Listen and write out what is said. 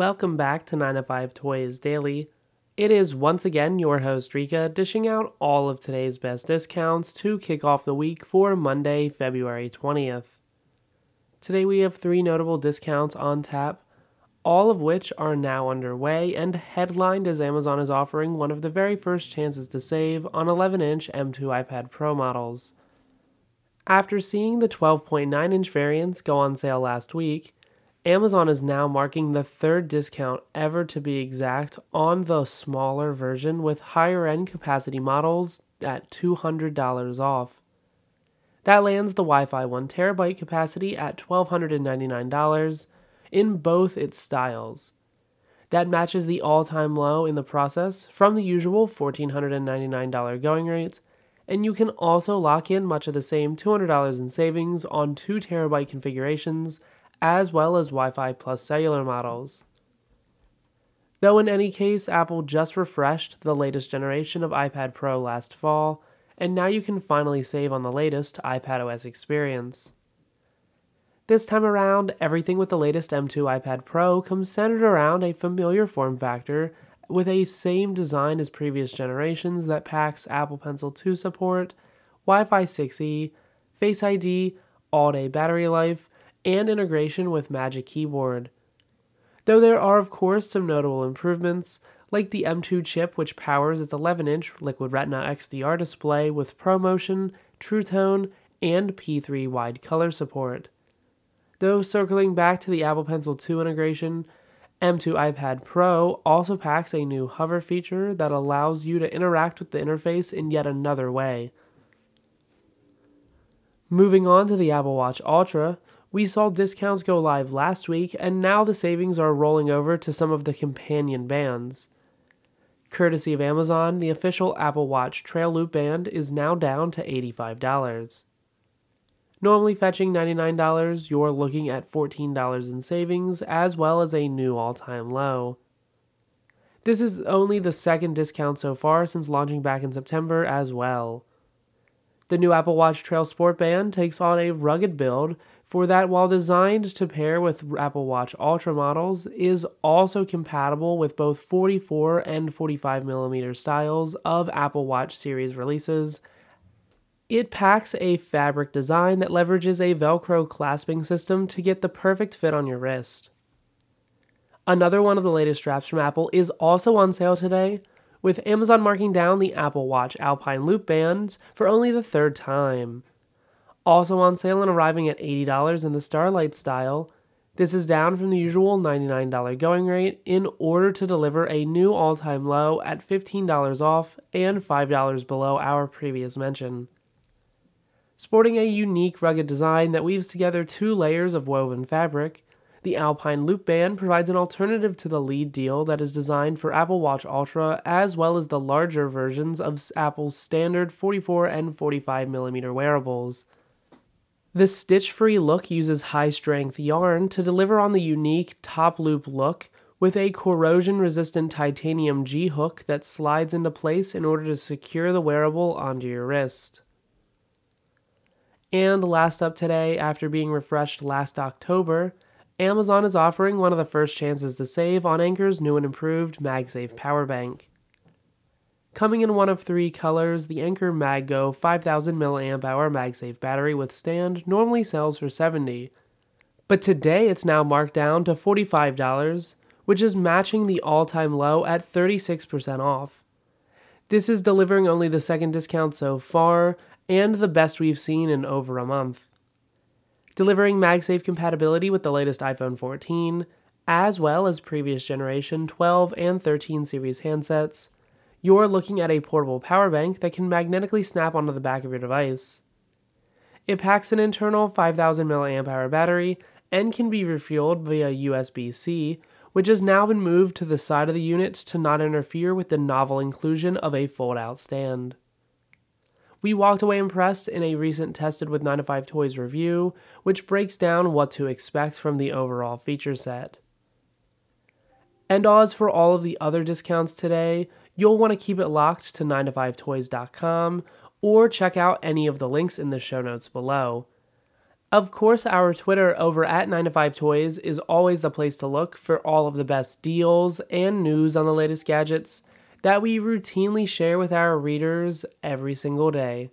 Welcome back to 9 to 5 Toys Daily. It is once again your host Rikka dishing out all of today's best discounts to kick off the week for Monday, February 20th. Today we have three notable discounts on tap, all of which are now underway and headlined as Amazon is offering one of the very first chances to save on 11 inch M2 iPad Pro models. After seeing the 12.9 inch variants go on sale last week, Amazon is now marking the third discount ever to be exact on the smaller version with higher end capacity models at $200 off. That lands the Wi Fi 1 terabyte capacity at $1,299 in both its styles. That matches the all time low in the process from the usual $1,499 going rate, and you can also lock in much of the same $200 in savings on 2 terabyte configurations as well as Wi Fi plus cellular models. Though in any case, Apple just refreshed the latest generation of iPad Pro last fall, and now you can finally save on the latest iPadOS experience. This time around, everything with the latest M2 iPad Pro comes centered around a familiar form factor with a same design as previous generations that packs Apple Pencil 2 support, Wi Fi 6E, Face ID, all day battery life, and integration with Magic Keyboard. Though there are, of course, some notable improvements, like the M2 chip, which powers its 11 inch Liquid Retina XDR display with ProMotion, True Tone, and P3 wide color support. Though circling back to the Apple Pencil 2 integration, M2 iPad Pro also packs a new hover feature that allows you to interact with the interface in yet another way. Moving on to the Apple Watch Ultra, we saw discounts go live last week, and now the savings are rolling over to some of the companion bands. Courtesy of Amazon, the official Apple Watch Trail Loop band is now down to $85. Normally fetching $99, you're looking at $14 in savings, as well as a new all time low. This is only the second discount so far since launching back in September as well. The new Apple Watch Trail Sport Band takes on a rugged build for that while designed to pair with Apple Watch Ultra models is also compatible with both 44 and 45 millimeter styles of Apple Watch series releases. It packs a fabric design that leverages a Velcro clasping system to get the perfect fit on your wrist. Another one of the latest straps from Apple is also on sale today, with Amazon marking down the Apple Watch Alpine Loop bands for only the third time. Also on sale and arriving at $80 in the Starlight style, this is down from the usual $99 going rate in order to deliver a new all time low at $15 off and $5 below our previous mention. Sporting a unique rugged design that weaves together two layers of woven fabric, the Alpine Loop Band provides an alternative to the lead deal that is designed for Apple Watch Ultra as well as the larger versions of Apple's standard 44 and 45 millimeter wearables. The stitch free look uses high strength yarn to deliver on the unique top loop look with a corrosion resistant titanium G hook that slides into place in order to secure the wearable onto your wrist. And last up today, after being refreshed last October, Amazon is offering one of the first chances to save on Anker's new and improved MagSafe power bank. Coming in one of three colors, the Anker MagGo 5000 mAh MagSafe battery with stand normally sells for 70 but today it's now marked down to $45, which is matching the all time low at 36% off. This is delivering only the second discount so far, and the best we've seen in over a month. Delivering MagSafe compatibility with the latest iPhone 14, as well as previous generation 12 and 13 series handsets, you're looking at a portable power bank that can magnetically snap onto the back of your device. It packs an internal 5000 mAh battery and can be refueled via USB C, which has now been moved to the side of the unit to not interfere with the novel inclusion of a fold out stand. We walked away impressed in a recent Tested with 9 to 5 Toys review, which breaks down what to expect from the overall feature set. And as for all of the other discounts today, you'll want to keep it locked to 9to5toys.com or check out any of the links in the show notes below. Of course, our Twitter over at 9 to 5 Toys is always the place to look for all of the best deals and news on the latest gadgets that we routinely share with our readers every single day.